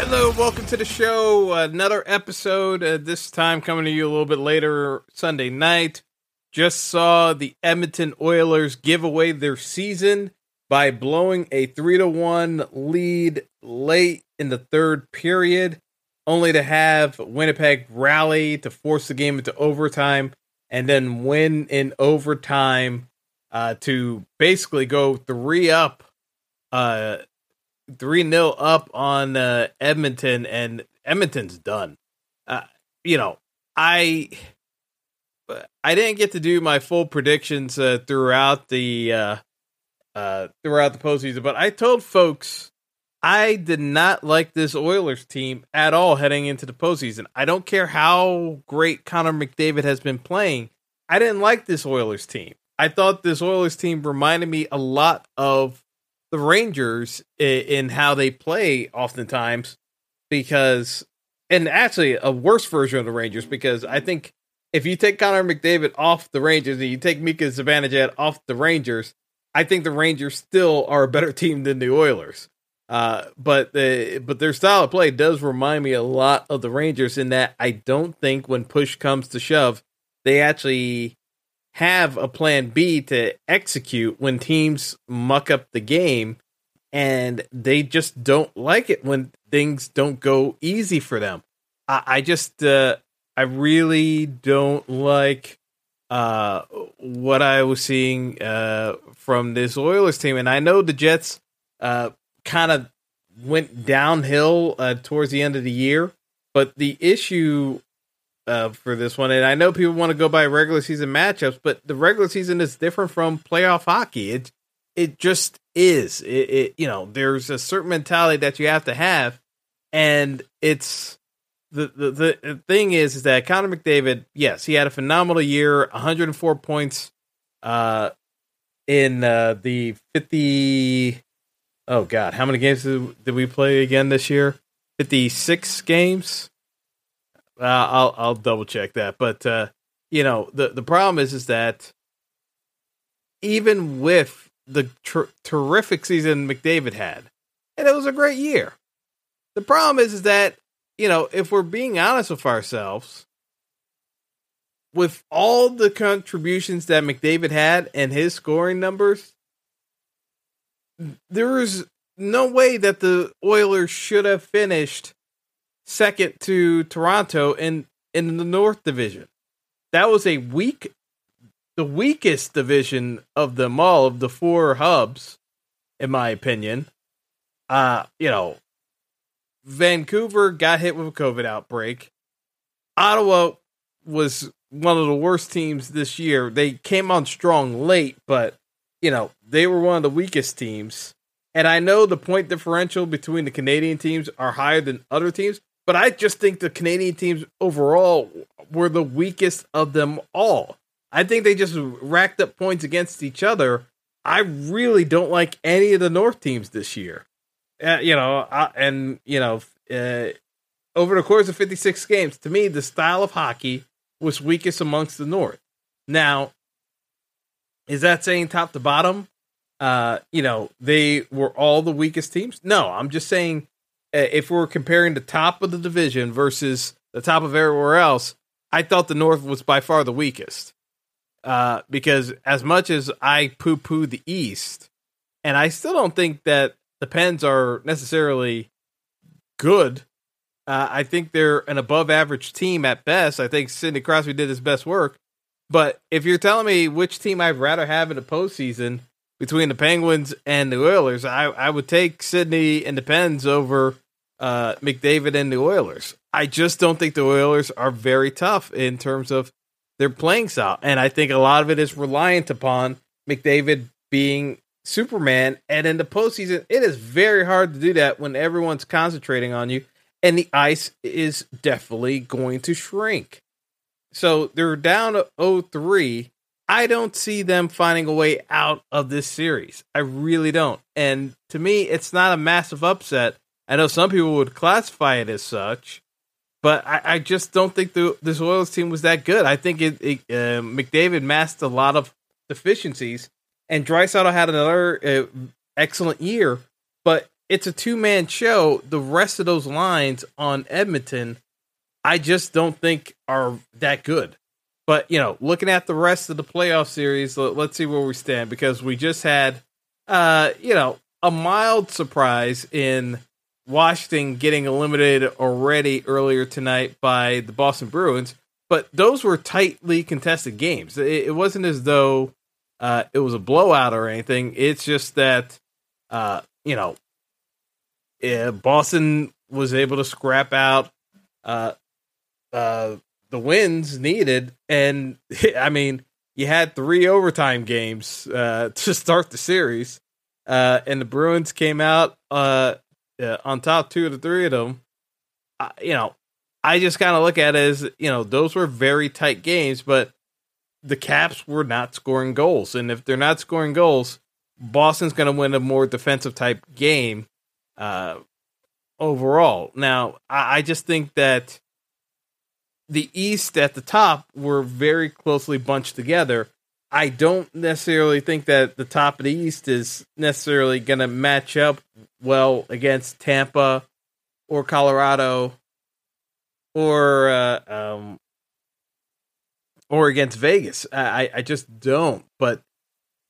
Hello, welcome to the show. Another episode, uh, this time coming to you a little bit later Sunday night. Just saw the Edmonton Oilers give away their season by blowing a 3 to 1 lead late in the third period, only to have Winnipeg rally to force the game into overtime and then win in overtime uh, to basically go 3 up uh three 0 up on uh, Edmonton, and Edmonton's done. Uh, you know, I I didn't get to do my full predictions uh, throughout the uh, uh, throughout the postseason, but I told folks I did not like this Oilers team at all heading into the postseason. I don't care how great Connor McDavid has been playing. I didn't like this Oilers team. I thought this Oilers team reminded me a lot of the Rangers in, how they play oftentimes because and actually a worse version of the Rangers because I think if you take Connor McDavid off the Rangers and you take Mika Zibanejad off the Rangers, I think the Rangers still are a better team than the Oilers. Uh, but the but their style of play does remind me a lot of the Rangers in that I don't think when push comes to shove, they actually have a plan B to execute when teams muck up the game and they just don't like it when things don't go easy for them. I, I just uh, I really don't like uh, what I was seeing uh, from this Oilers team, and I know the Jets uh, kind of went downhill uh, towards the end of the year, but the issue uh, for this one. And I know people want to go by regular season matchups, but the regular season is different from playoff hockey. It it just is. It, it you know there's a certain mentality that you have to have, and it's the, the the thing is is that Connor McDavid, yes, he had a phenomenal year, 104 points, uh, in uh, the 50. Oh God, how many games did, did we play again this year? 56 games. Uh, I'll I'll double check that, but uh, you know the the problem is is that even with the tr- terrific season McDavid had, and it was a great year, the problem is is that you know if we're being honest with ourselves, with all the contributions that McDavid had and his scoring numbers, there is no way that the Oilers should have finished second to Toronto in in the North Division. That was a weak, the weakest division of them all of the four hubs, in my opinion. Uh, you know, Vancouver got hit with a COVID outbreak. Ottawa was one of the worst teams this year. They came on strong late, but you know, they were one of the weakest teams. And I know the point differential between the Canadian teams are higher than other teams, but I just think the Canadian teams overall were the weakest of them all. I think they just racked up points against each other. I really don't like any of the North teams this year. Uh, you know, uh, and you know, uh, over the course of 56 games, to me, the style of hockey was weakest amongst the North. Now, is that saying top to bottom? Uh, you know, they were all the weakest teams. No, I'm just saying if we're comparing the top of the division versus the top of everywhere else, I thought the North was by far the weakest. Uh, because as much as I poo poo the East, and I still don't think that the Pens are necessarily good. Uh, I think they're an above average team at best. I think Sidney Crosby did his best work. But if you're telling me which team I'd rather have in the postseason, between the Penguins and the Oilers, I, I would take Sidney and the Pens over uh, McDavid and the Oilers. I just don't think the Oilers are very tough in terms of their playing style. And I think a lot of it is reliant upon McDavid being Superman. And in the postseason, it is very hard to do that when everyone's concentrating on you. And the ice is definitely going to shrink. So they're down 0-3. I don't see them finding a way out of this series. I really don't. And to me, it's not a massive upset. I know some people would classify it as such, but I, I just don't think the, this Oilers team was that good. I think it, it uh, McDavid masked a lot of deficiencies, and Draisaitl had another uh, excellent year. But it's a two man show. The rest of those lines on Edmonton, I just don't think are that good. But you know, looking at the rest of the playoff series, let, us see where we stand because we just had, uh, you know, a mild surprise in Washington getting eliminated already earlier tonight by the Boston Bruins. But those were tightly contested games. It, it wasn't as though uh, it was a blowout or anything. It's just that, uh, you know, yeah, Boston was able to scrap out uh, uh, the wins needed, and I mean, you had three overtime games uh, to start the series, uh, and the Bruins came out uh, on top two of the three of them. you know, I just kind of look at it as you know those were very tight games, but the Caps were not scoring goals, and if they're not scoring goals, Boston's going to win a more defensive type game uh, overall. Now, I, I just think that the East at the top were very closely bunched together. I don't necessarily think that the top of the East is necessarily going to match up well against Tampa or Colorado or uh, um, or against Vegas. I, I just don't. But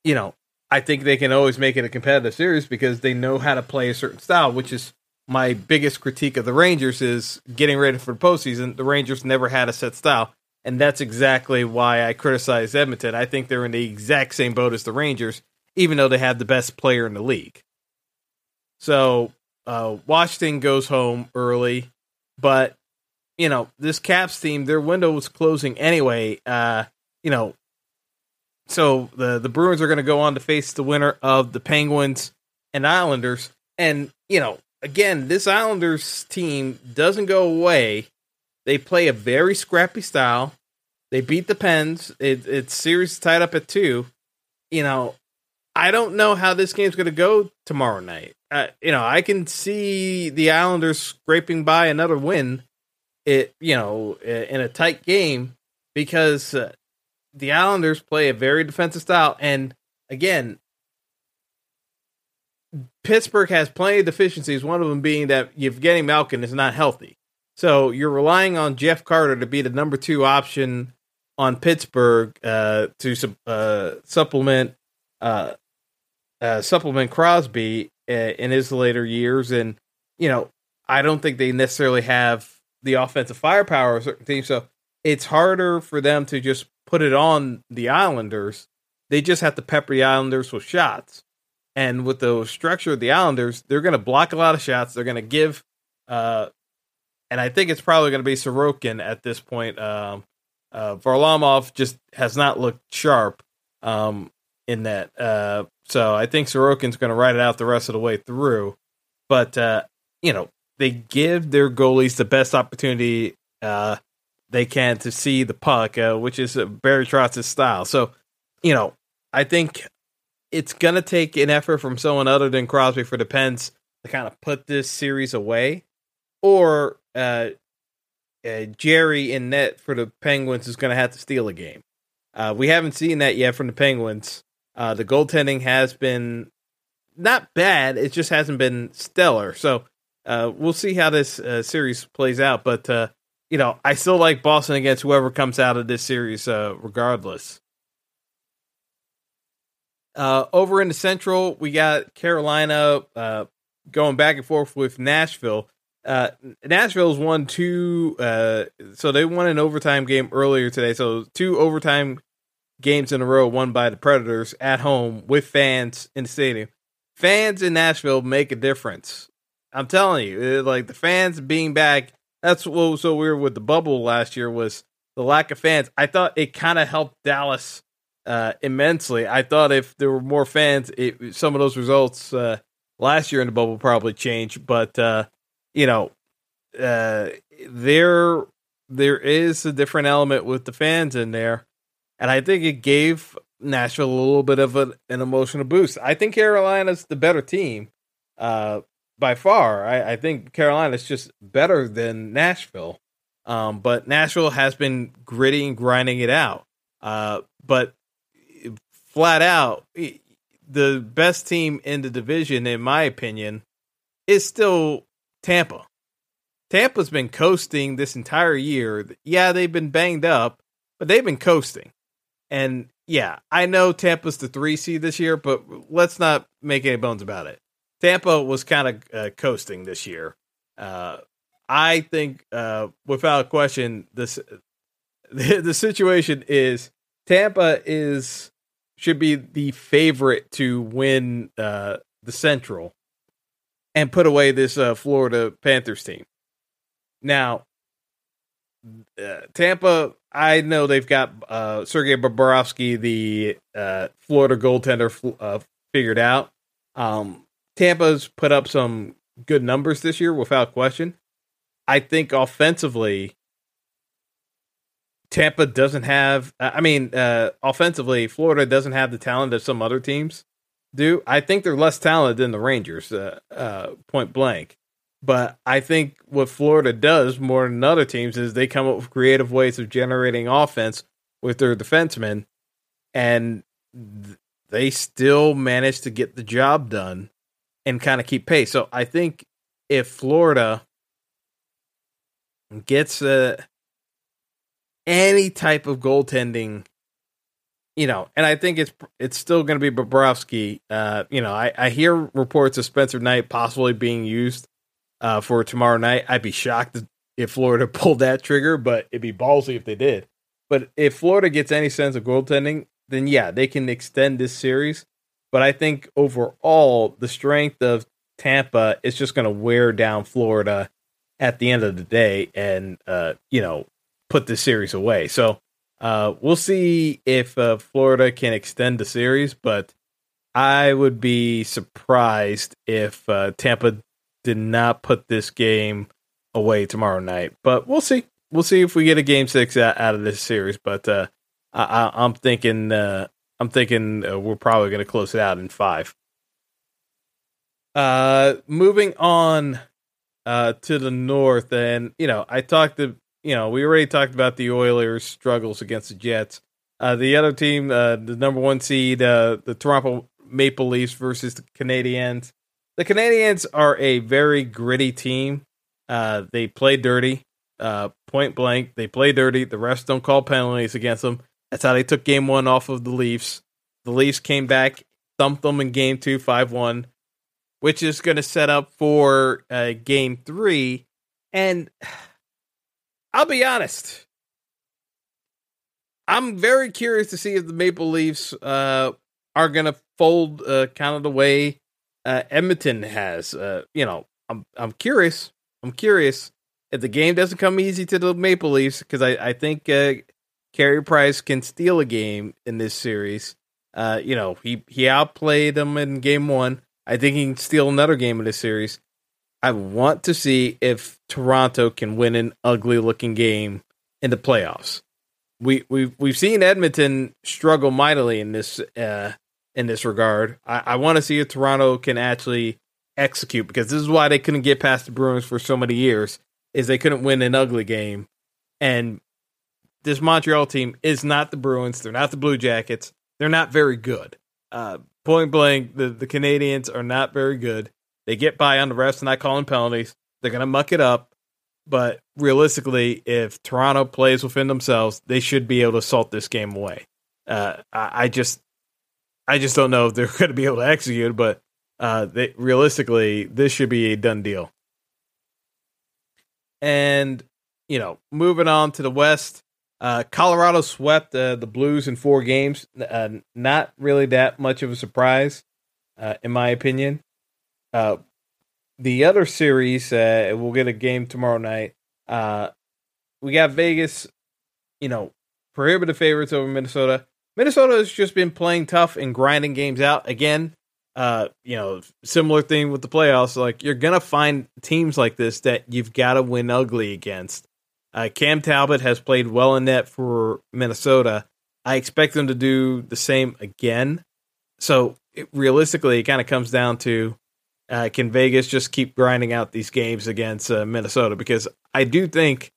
you know, I think they can always make it a competitive series because they know how to play a certain style, which is my biggest critique of the Rangers is getting ready for the postseason. The Rangers never had a set style, and that's exactly why I criticize Edmonton. I think they're in the exact same boat as the Rangers, even though they have the best player in the league. So uh, Washington goes home early, but you know this Caps team, their window was closing anyway. Uh, you know, so the the Bruins are going to go on to face the winner of the Penguins and Islanders, and you know, again, this Islanders team doesn't go away. They play a very scrappy style. They beat the Pens. It, it's series tied up at two. You know, I don't know how this game's going to go tomorrow night. Uh, you know, I can see the Islanders scraping by another win. It you know in a tight game because uh, the Islanders play a very defensive style, and again, Pittsburgh has plenty of deficiencies. One of them being that Evgeny Malkin is not healthy, so you're relying on Jeff Carter to be the number two option on Pittsburgh uh, to uh, supplement uh, uh, supplement Crosby uh, in his later years, and you know I don't think they necessarily have the offensive firepower of certain teams, so it's harder for them to just put it on the Islanders. They just have to pepper the Islanders with shots. And with the structure of the Islanders, they're going to block a lot of shots. They're going to give, uh, and I think it's probably going to be Sorokin at this point. Um, uh, Varlamov just has not looked sharp um, in that. Uh, so I think Sorokin's going to ride it out the rest of the way through. But, uh, you know, they give their goalies the best opportunity uh, they can to see the puck, uh, which is Barry Trotz's style. So, you know, I think it's gonna take an effort from someone other than Crosby for the Pens to kind of put this series away, or uh, uh, Jarry in net for the Penguins is gonna have to steal a game. Uh, we haven't seen that yet from the Penguins. Uh, the goaltending has been not bad; it just hasn't been stellar. So uh, we'll see how this uh, series plays out. But you know, I still like Boston against whoever comes out of this series, regardless. Uh, over in the Central, we got Carolina uh, going back and forth with Nashville. Uh, Nashville's won two, uh, so they won an overtime game earlier today. So two overtime games in a row won by the Predators at home with fans in the stadium. Fans in Nashville make a difference. I'm telling you, like the fans being back that's what was so weird with the bubble last year was the lack of fans, I thought it kind of helped Dallas uh, immensely. I thought if there were more fans, it, some of those results uh, last year in the bubble probably change. But uh, you know, uh, there there is a different element with the fans in there, and I think it gave Nashville a little bit of a, an emotional boost. I think Carolina's the better team uh, by far. I, I think Carolina's just better than Nashville. Um, but Nashville has been gritty and grinding it out. Uh, but flat out, the best team in the division, in my opinion, is still Tampa. Tampa's been coasting this entire year. Yeah, they've been banged up, but they've been coasting. And yeah, I know Tampa's the three seed this year, but let's not make any bones about it. Tampa was kind of uh, coasting this year. Uh, I think, uh, without question, this the, the situation is Tampa is should be the favorite to win uh, the Central and put away this uh, Florida Panthers team. Now, uh, Tampa, I know they've got uh, Sergei Bobrovsky, the uh, Florida goaltender, uh, figured out. Um, Tampa's put up some good numbers this year, without question. I think offensively, Tampa doesn't have. I mean, uh, offensively, Florida doesn't have the talent that some other teams do. I think they're less talented than the Rangers, uh, uh, point blank. But I think what Florida does more than other teams is they come up with creative ways of generating offense with their defensemen, and th- they still manage to get the job done and kind of keep pace. So I think if Florida gets uh, any type of goaltending, you know, and I think it's it's still going to be Bobrovsky. Uh, you know, I, I hear reports of Spencer Knight possibly being used uh, for tomorrow night. I'd be shocked if Florida pulled that trigger, but it'd be ballsy if they did. But if Florida gets any sense of goaltending, then yeah, they can extend this series. But I think overall, the strength of Tampa is just going to wear down Florida at the end of the day, and uh, you know, put the series away. So uh, we'll see if uh, Florida can extend the series, but I would be surprised if uh, Tampa did not put this game away tomorrow night. But we'll see. We'll see if we get a game six out, out of this series. But uh, I, am thinking, uh, I'm thinking uh, we're probably going to close it out in five. Uh, moving on uh, to the north, and you know, I talked to, you know, we already talked about the Oilers' struggles against the Jets. Uh, the other team, uh, the number one seed, uh, the Toronto Maple Leafs versus the Canadiens the Canadiens are a very gritty team. Uh, they play dirty, uh, point blank. They play dirty. The refs don't call penalties against them. That's how they took game one off of the Leafs. The Leafs came back, thumped them in game two, 5 1, which is going to set up for uh, game three. And I'll be honest, I'm very curious to see if the Maple Leafs uh, are going to fold uh, kind of the way uh, Edmonton has. Uh, you know, I'm I'm curious. I'm curious if the game doesn't come easy to the Maple Leafs because I I think uh, Carey Price can steal a game in this series. Uh, you know, he he outplayed them in game one. I think he can steal another game in this series. I want to see if Toronto can win an ugly looking game in the playoffs. We we've we've seen Edmonton struggle mightily in this uh, in this regard. I, I want to see if Toronto can actually execute because this is why they couldn't get past the Bruins for so many years is they couldn't win an ugly game. And this Montreal team is not the Bruins. They're not the Blue Jackets. They're not very good. Uh, point blank, the, the Canadiens are not very good. They get by on the refs and not calling penalties. They're going to muck it up. But realistically, if Toronto plays within themselves, they should be able to salt this game away. Uh, I, I just I just don't know if they're going to be able to execute, but uh, they, realistically, this should be a done deal. And you know, moving on to the West, uh, Colorado swept uh, the Blues in four games. Uh, not really that much of a surprise, uh, in my opinion. Uh, the other series, uh, we'll get a game tomorrow night. Uh, we got Vegas you know, prohibitive favorites over Minnesota. Minnesota has just been playing tough and grinding games out. Again, uh, you know, similar thing with the playoffs. Like you're gonna find teams like this that you've got to win ugly against. Uh, Cam Talbot has played well in net for Minnesota. I expect them to do the same again. So it, realistically, it kind of comes down to uh, can Vegas just keep grinding out these games against uh, Minnesota? Because I do think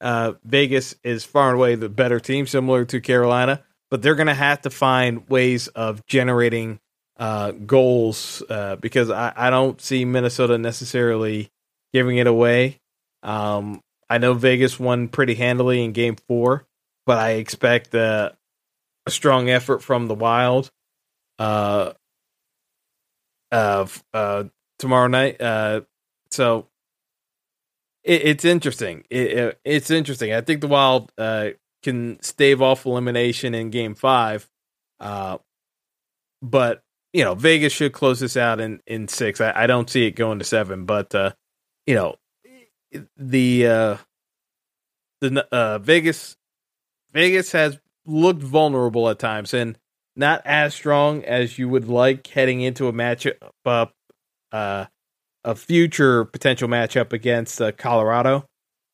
uh, Vegas is far and away the better team, similar to Carolina, but they're going to have to find ways of generating uh, goals uh, because I, I, don't see Minnesota necessarily giving it away. Um, I know Vegas won pretty handily in game four, but I expect uh, a strong effort from the Wild uh, uh, tomorrow night. Uh, so it, it's interesting. It, it's interesting. I think the Wild uh, can stave off elimination in Game Five, uh, but you know, Vegas should close this out in in six. I, I don't see it going to seven, but uh, you know, the uh, the uh, Vegas Vegas has looked vulnerable at times and not as strong as you would like heading into a matchup up uh, a future potential matchup against uh, Colorado,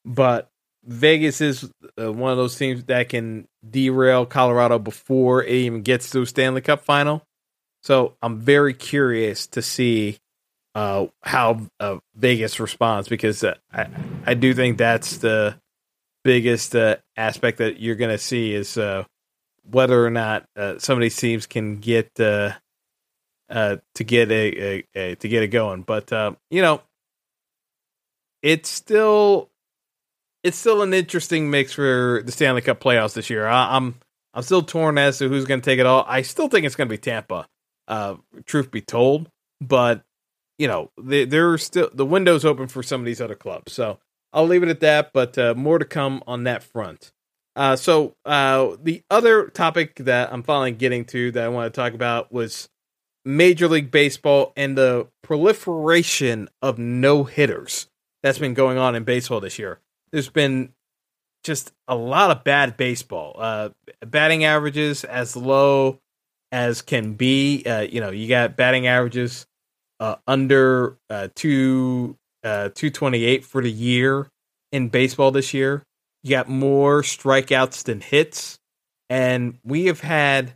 but Vegas is uh, one of those teams that can derail Colorado before it even gets to Stanley Cup final. So I'm very curious to see uh, how uh, Vegas responds because uh, I I do think that's the biggest uh, aspect that you're going to see is uh, whether or not some of these teams can get to get a, a, a, to get it going. But you know, it's still it's still an interesting mix for the Stanley Cup playoffs this year. I, I'm I'm still torn as to who's going to take it all. I still think it's going to be Tampa uh, truth be told, but you know, they, they're still the window's open for some of these other clubs. So I'll leave it at that, but uh, more to come on that front. Uh, so uh, the other topic that I'm finally getting to that I want to talk about was Major League Baseball and the proliferation of no hitters that's been going on in baseball this year. There's been just a lot of bad baseball. Uh, batting averages as low as can be. Uh, you know, you got batting averages uh, under uh, two uh, two twenty eight for the year in baseball this year. You got more strikeouts than hits, and we have had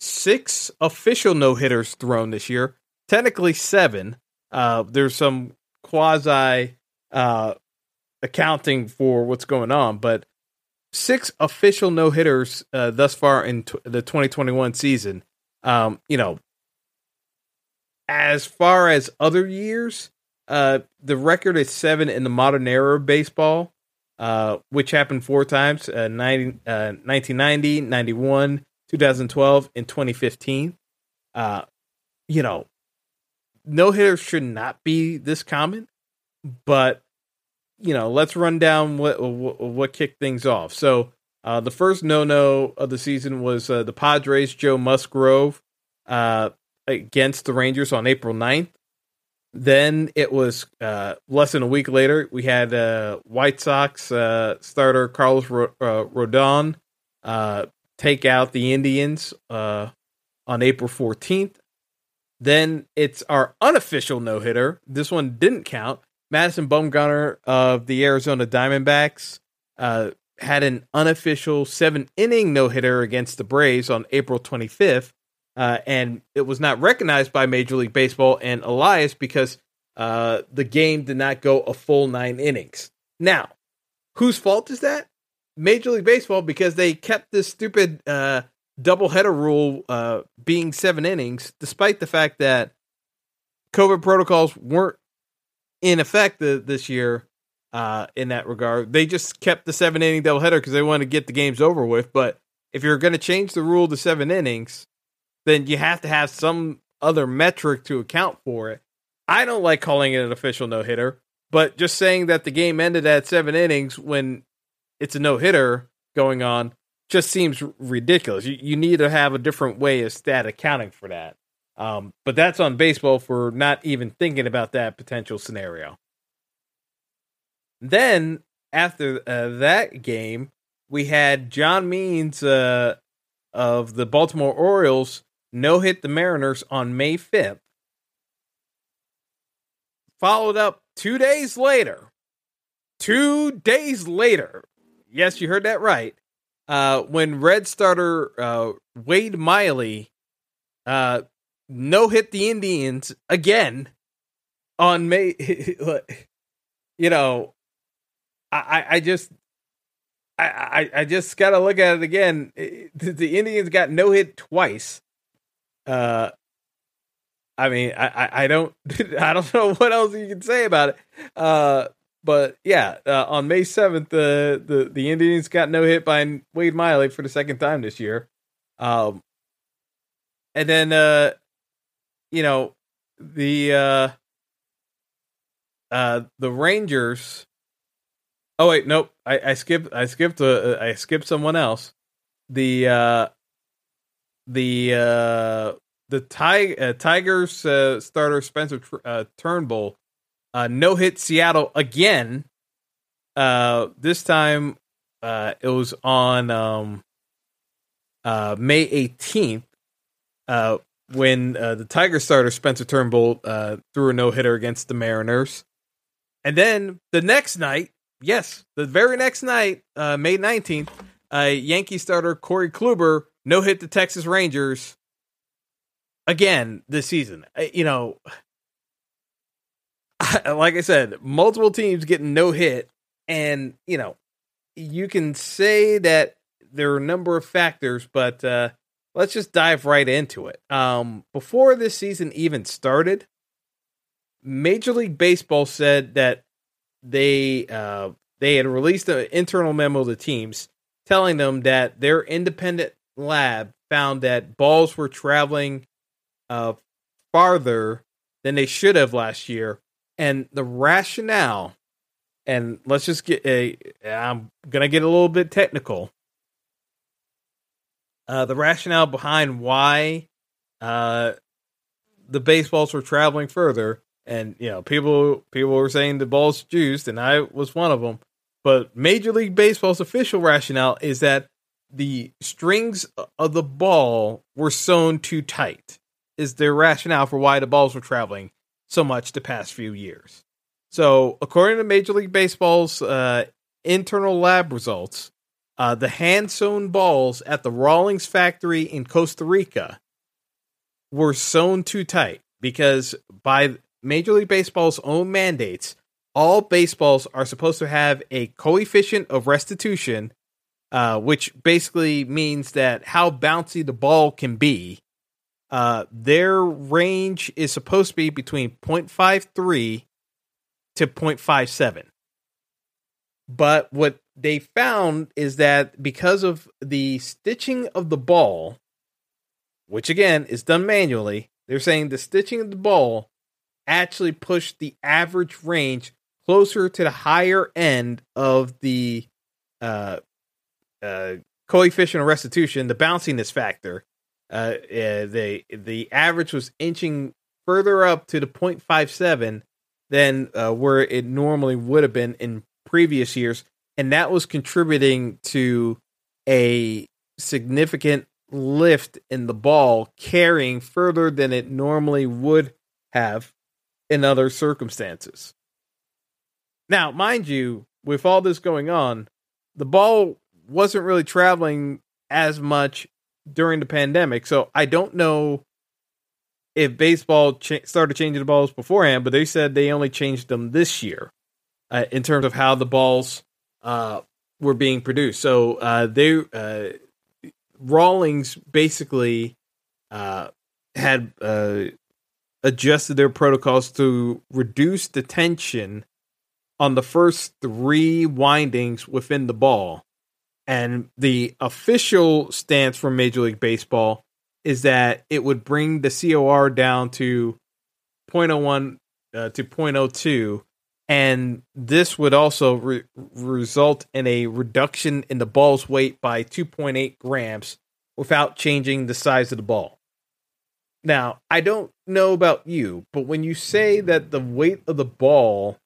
six official no hitters thrown this year. Technically seven. Uh, there's some quasi uh, accounting for what's going on, but six official no hitters uh, thus far in t- the 2021 season. Um, you know, as far as other years, uh, the record is seven in the modern era of baseball, uh, which happened four times uh, 90, 1990, uh, 91, 2012, and 2015. Uh, you know, no hitters should not be this common, but you know, let's run down what what, what kicked things off. So uh, the first no no of the season was uh, the Padres Joe Musgrove uh, against the Rangers on April 9th. Then it was uh, less than a week later. We had uh, White Sox uh, starter Carlos Rodon take out the Indians on April 14th. Then it's our unofficial no hitter. This one didn't count. Madison Bumgarner of the Arizona Diamondbacks uh, had an unofficial seven inning no hitter against the Braves on April 25th. Uh, and it was not recognized by Major League Baseball and Elias because uh, the game did not go a full nine innings. Now, whose fault is that? Major League Baseball because they kept this stupid uh, doubleheader rule uh, being seven innings, despite the fact that COVID protocols weren't in effect the, this year uh, in that regard. They just kept the seven inning doubleheader because they wanted to get the games over with. But if you're going to change the rule to seven innings, then you have to have some other metric to account for it. I don't like calling it an official no hitter, but just saying that the game ended at seven innings when it's a no hitter going on just seems ridiculous. You, you need to have a different way of stat accounting for that. Um, but that's on baseball for not even thinking about that potential scenario. Then after uh, that game, we had John Means uh, of the Baltimore Orioles no hit the Mariners on May 5th. Followed up two days later. Two days later. Yes, you heard that right. Uh, when Red starter uh, Wade Miley uh, no hit the Indians again on May. you know, I, I just I, I, just gotta look at it again. The Indians got no hit twice. Uh, I mean, I, I don't I don't know what else you can say about it. Uh, but yeah, uh, on May seventh, the the the Indians got no hit by Wade Miley for the second time this year. Um, and then uh, you know, the uh, uh, the Rangers Oh wait, nope. I, I skipped. I skipped. Uh, I skipped someone else. The uh, the uh, the Tig- uh, Tigers uh, starter Spencer uh, Turnbull uh, no hit Seattle again. Uh, this time uh, it was on um, uh, May 18th uh, when uh, the Tiger starter Spencer Turnbull uh, threw a no hitter against the Mariners. And then the next night, yes, the very next night, uh, May 19th, uh, Yankee starter Corey Kluber no hit the Texas Rangers again this season. Uh, you know, like I said, multiple teams getting no hit, and you know, you can say that there are a number of factors, but uh, let's just dive right into it. Um, before this season even started, Major League Baseball said that they uh, they had released an internal memo to teams telling them that their independent lab found that balls were traveling uh, farther than they should have last year, and the rationale. And let's just get a. I'm gonna get a little bit technical. Uh, the rationale behind why uh, the baseballs were traveling further and you know people people were saying the ball's juiced, and I was one of them. But Major League Baseball's official rationale is that the strings of the ball were sewn too tight. Is their rationale for why the balls were traveling so much the past few years? So, according to Major League Baseball's uh, internal lab results, uh, the hand sewn balls at the Rawlings factory in Costa Rica were sewn too tight because by Major League Baseball's own mandates, all baseballs are supposed to have a coefficient of restitution, uh, which basically means that how bouncy the ball can be. Uh, their range is supposed to be between 0.53 to 0.57. But what they found is that because of the stitching of the ball, which again is done manually, they're saying the stitching of the ball actually pushed the average range closer to the higher end of the uh, uh, coefficient of restitution, the bounciness factor. Uh, uh, the the average was inching further up to the 0.57 than uh, where it normally would have been in previous years, and that was contributing to a significant lift in the ball carrying further than it normally would have in other circumstances. Now, mind you, with all this going on, the ball wasn't really traveling as much during the pandemic. So I don't know if baseball cha- started changing the balls beforehand, but they said they only changed them this year uh, in terms of how the balls uh, were being produced. So uh, they uh, Rawlings basically uh, had uh, adjusted their protocols to reduce the tension on the first three windings within the ball. And the official stance from Major League Baseball is that it would bring the COR down to 0.01 uh, to 0.02. And this would also re- result in a reduction in the ball's weight by 2.8 grams without changing the size of the ball. Now, I don't know about you, but when you say that the weight of the ball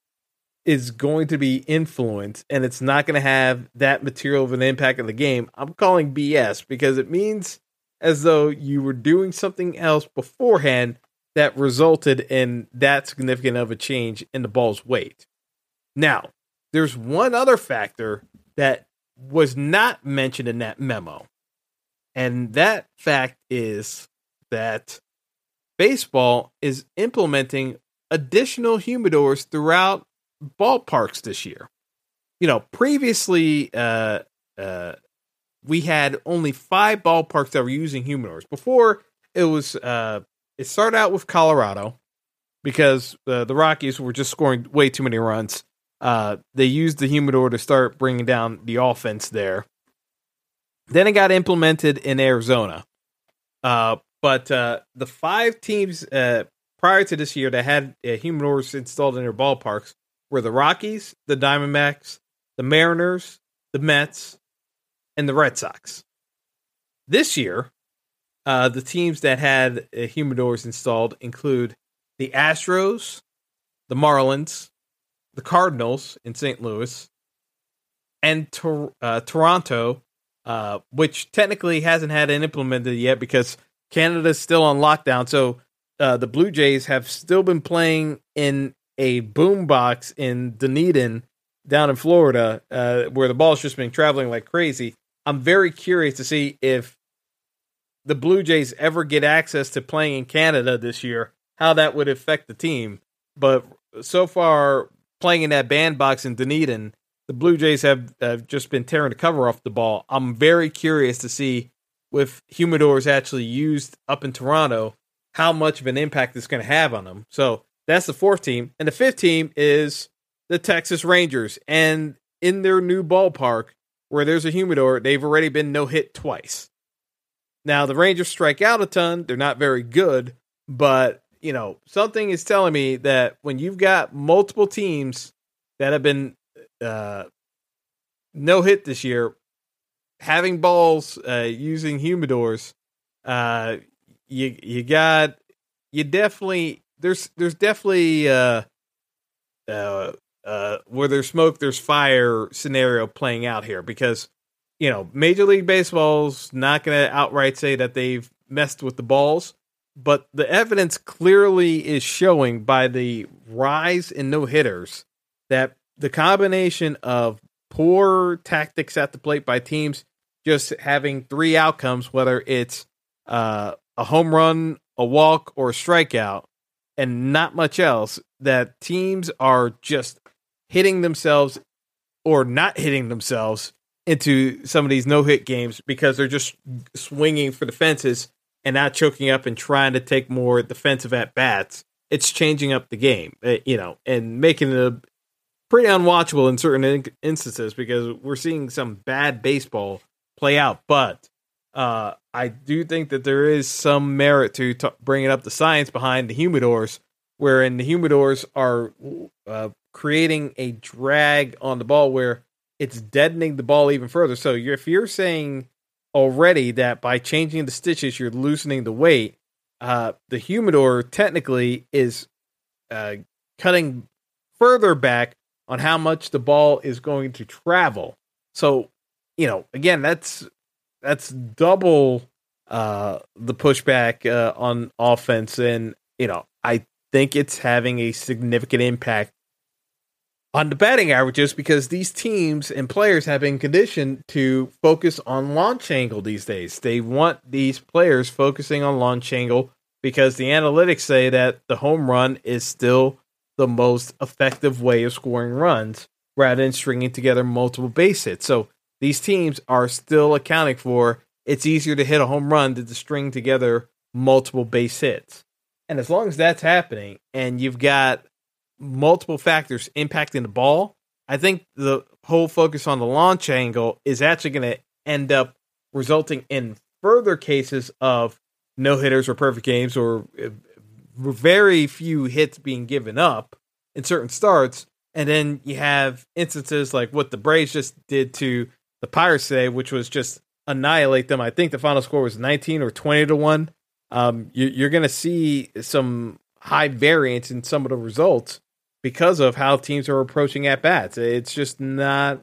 is going to be influenced and it's not going to have that material of an impact on the game, I'm calling BS because it means as though you were doing something else beforehand that resulted in that significant of a change in the ball's weight. Now, there's one other factor that was not mentioned in that memo. And that fact is that baseball is implementing additional humidors throughout ballparks this year. You know, previously, uh, uh, we had only five ballparks that were using humidors. Before it was, uh, it started out with Colorado because uh, the Rockies were just scoring way too many runs. Uh, they used the humidor to start bringing down the offense there. Then it got implemented in Arizona. Uh, but uh, the five teams uh, prior to this year that had uh, humidors installed in their ballparks were the Rockies, the Diamondbacks, the Mariners, the Mets, and the Red Sox. This year, uh, the teams that had uh, humidors installed include the Astros, the Marlins, the Cardinals in St. Louis, and uh, Toronto, uh, which technically hasn't had it implemented yet because Canada's still on lockdown. So uh, the Blue Jays have still been playing in a boombox in Dunedin down in Florida, uh, where the ball's just been traveling like crazy. I'm very curious to see if the Blue Jays ever get access to playing in Canada this year, how that would affect the team. But so far, playing in that bandbox in Dunedin, the Blue Jays have, have just been tearing the cover off the ball. I'm very curious to see with humidors actually used up in Toronto, how much of an impact it's going to have on them. So that's the fourth team. And the fifth team is the Texas Rangers. And in their new ballpark, where there's a humidor, they've already been no hit twice. Now, the Rangers strike out a ton. They're not very good, but, you know, something is telling me that when you've got multiple teams that have been uh, no hit this year, having balls uh, using humidors, uh, you you got you definitely there's there's definitely uh, uh, uh, where there's smoke, there's fire scenario playing out here because you know Major League Baseball's not going to outright say that they've messed with the balls, but the evidence clearly is showing by the rise in no hitters that the combination of poor tactics at the plate by teams just having three outcomes, whether it's uh, a home run, a walk, or a strikeout, and not much else, that teams are just hitting themselves or not hitting themselves into some of these no hit games because they're just swinging for the fences and not choking up and trying to take more defensive at bats. It's changing up the game, uh, you know, and making it pretty unwatchable in certain instances because we're seeing some bad baseball play out. But uh, I do think that there is some merit to t- bringing up the science behind the humidors, wherein the humidors are uh, creating a drag on the ball where it's deadening the ball even further. So you're, if you're saying already that by changing the stitches you're loosening the weight, uh, the humidor technically is uh, cutting further back on how much the ball is going to travel. So, you know, again, that's that's double uh, the pushback uh, on offense, and you know I think it's having a significant impact on the batting averages because these teams and players have been conditioned to focus on launch angle these days. They want these players focusing on launch angle because the analytics say that the home run is still the most effective way of scoring runs rather than stringing together multiple base hits. So these teams are still accounting for it's easier to hit a home run than to string together multiple base hits. And as long as that's happening and you've got multiple factors impacting the ball, I think the whole focus on the launch angle is actually going to end up resulting in further cases of no hitters or perfect games or uh, very few hits being given up in certain starts. And then you have instances like what the Braves just did to the Pirates today, which was just annihilate them. I think the final score was 19 or 20 to 1. Um, you, are going to see some high variance in some of the results because of how teams are approaching at bats. It's just not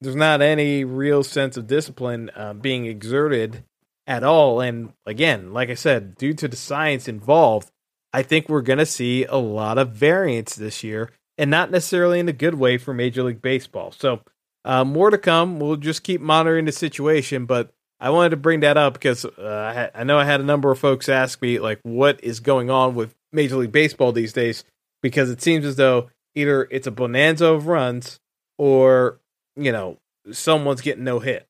there's not any real sense of discipline uh, being exerted at all. And again, like I said, due to the science involved, I think we're going to see a lot of variance this year, and not necessarily in a good way for Major League Baseball. So uh, more to come. We'll just keep monitoring the situation, but I wanted to bring that up because uh, I, had, I know I had a number of folks ask me like, what is going on with Major League Baseball these days? Because it seems as though either it's a bonanza of runs or you know someone's getting no hit.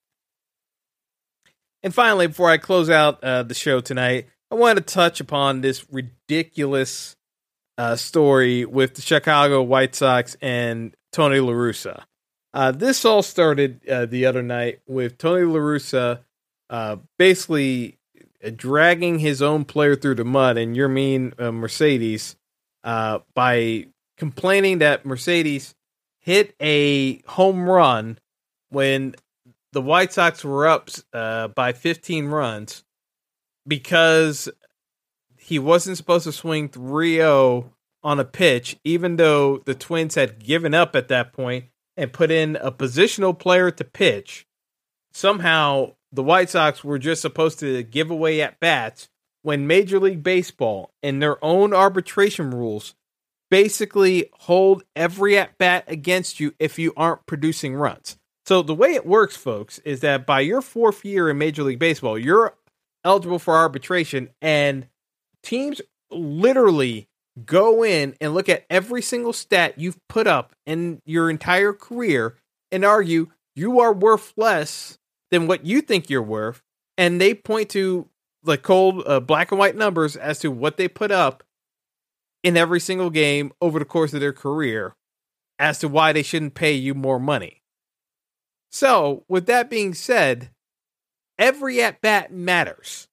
And finally, before I close out uh, the show tonight, I wanted to touch upon this ridiculous uh, story with the Chicago White Sox and Tony La Russa. Uh, this all started uh, the other night with Tony La Russa uh, basically dragging his own player through the mud and Yermin uh, Mercedes uh, by complaining that Mercedes hit a home run when the White Sox were up uh, by 15 runs because he wasn't supposed to swing 3 0 on a pitch, even though the Twins had given up at that point and put in a positional player to pitch. Somehow the White Sox were just supposed to give away at bats when Major League Baseball and their own arbitration rules basically hold every at bat against you if you aren't producing runs. So the way it works, folks, is that by your fourth year in Major League Baseball, you're eligible for arbitration, and teams literally go in and look at every single stat you've put up in your entire career and argue you are worth less than what you think you're worth, and they point to the cold uh, black and white numbers as to what they put up in every single game over the course of their career as to why they shouldn't pay you more money. So, with that being said, every at bat matters.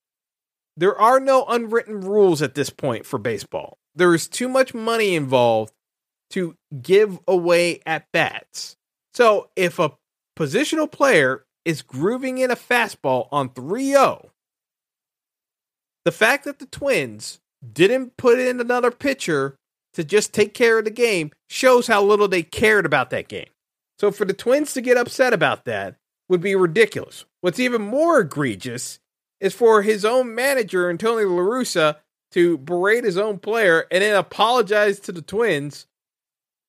There are no unwritten rules at this point for baseball. There is too much money involved to give away at bats. So, if a positional player is grooving in a fastball on 3 0. The fact that the Twins didn't put in another pitcher to just take care of the game shows how little they cared about that game. So for the Twins to get upset about that would be ridiculous. What's even more egregious is for his own manager, Antonio La Russa, to berate his own player and then apologize to the Twins,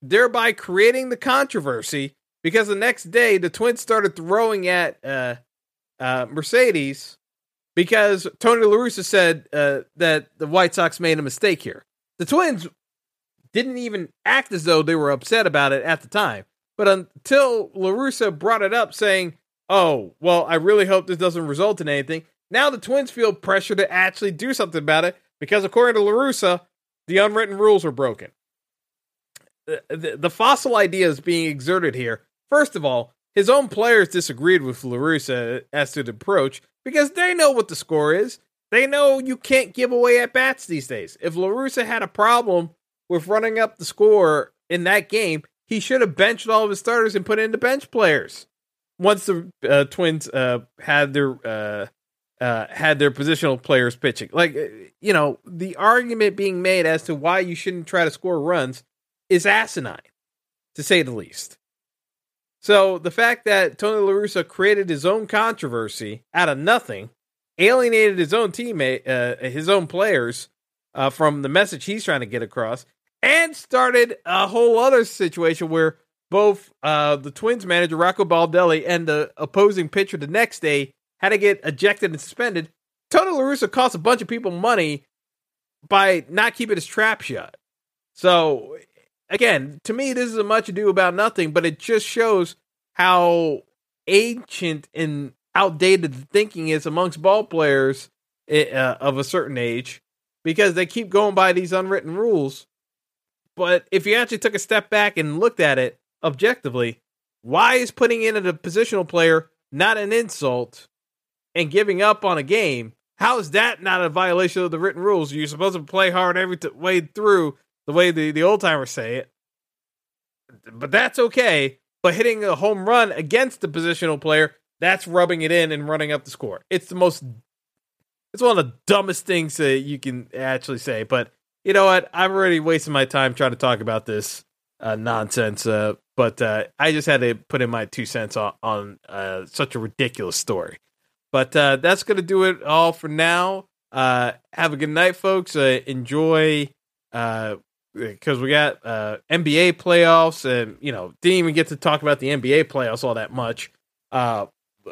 thereby creating the controversy because the next day the Twins started throwing at uh, uh, Mercedes because Tony La Russa said uh, that the White Sox made a mistake here. The Twins didn't even act as though they were upset about it at the time, but until La Russa brought it up, saying, "Oh, well, I really hope this doesn't result in anything." Now the Twins feel pressure to actually do something about it because, according to La Russa, the unwritten rules were broken. The, the, the fossil idea is being exerted here First of all, his own players disagreed with La Russa as to the approach because they know what the score is. They know you can't give away at bats these days. If La Russa had a problem with running up the score in that game, he should have benched all of his starters and put in the bench players. Once the uh, Twins uh, had their uh, uh had their positional players pitching, like uh, you know, the argument being made as to why you shouldn't try to score runs is asinine, to say the least. So the fact that Tony La Russa created his own controversy out of nothing, alienated his own teammate, uh, his own players uh, from the message he's trying to get across, and started a whole other situation where both uh, the Twins manager Rocco Baldelli and the opposing pitcher the next day had to get ejected and suspended. Tony La Russa cost a bunch of people money by not keeping his trap shut. So again, to me, this is a much ado about nothing, but it just shows how ancient and outdated the thinking is amongst ball players eh, uh, of a certain age because they keep going by these unwritten rules. But if you actually took a step back and looked at it objectively, why is putting in a positional player not an insult and giving up on a game? How is that not a violation of the written rules? You're supposed to play hard every t- way through the way the, the old timers say it. But that's okay. But hitting a home run against the positional player, that's rubbing it in and running up the score. It's the most, it's one of the dumbest things that you can actually say. But you know what? I've already wasted my time trying to talk about this. uh, nonsense. Uh, but uh, I just had to put in my two cents on, on uh, such a ridiculous story. But uh, that's going to do it all for now. Uh, have a good night, folks. enjoy because we got NBA playoffs, and you know didn't even get to talk about the NBA playoffs all that much.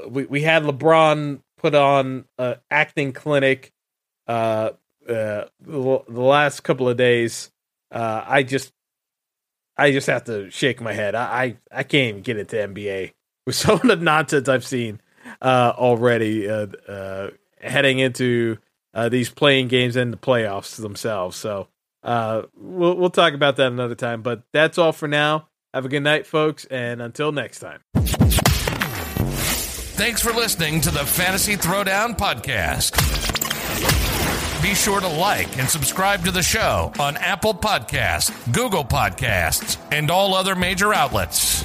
we we had LeBron put on an acting clinic uh, uh, the, last couple of days. Uh, I just I just have to shake my head. I, I, I can't even get into NBA with some of the nonsense I've seen uh, already uh, uh, heading into uh, these playing games and the playoffs themselves. So uh, we'll we'll talk about that another time. But that's all for now. Have a good night, folks, and until next time. Thanks for listening to the Fantasy Throwdown podcast. Be sure to like and subscribe to the show on Apple Podcasts, Google Podcasts, and all other major outlets.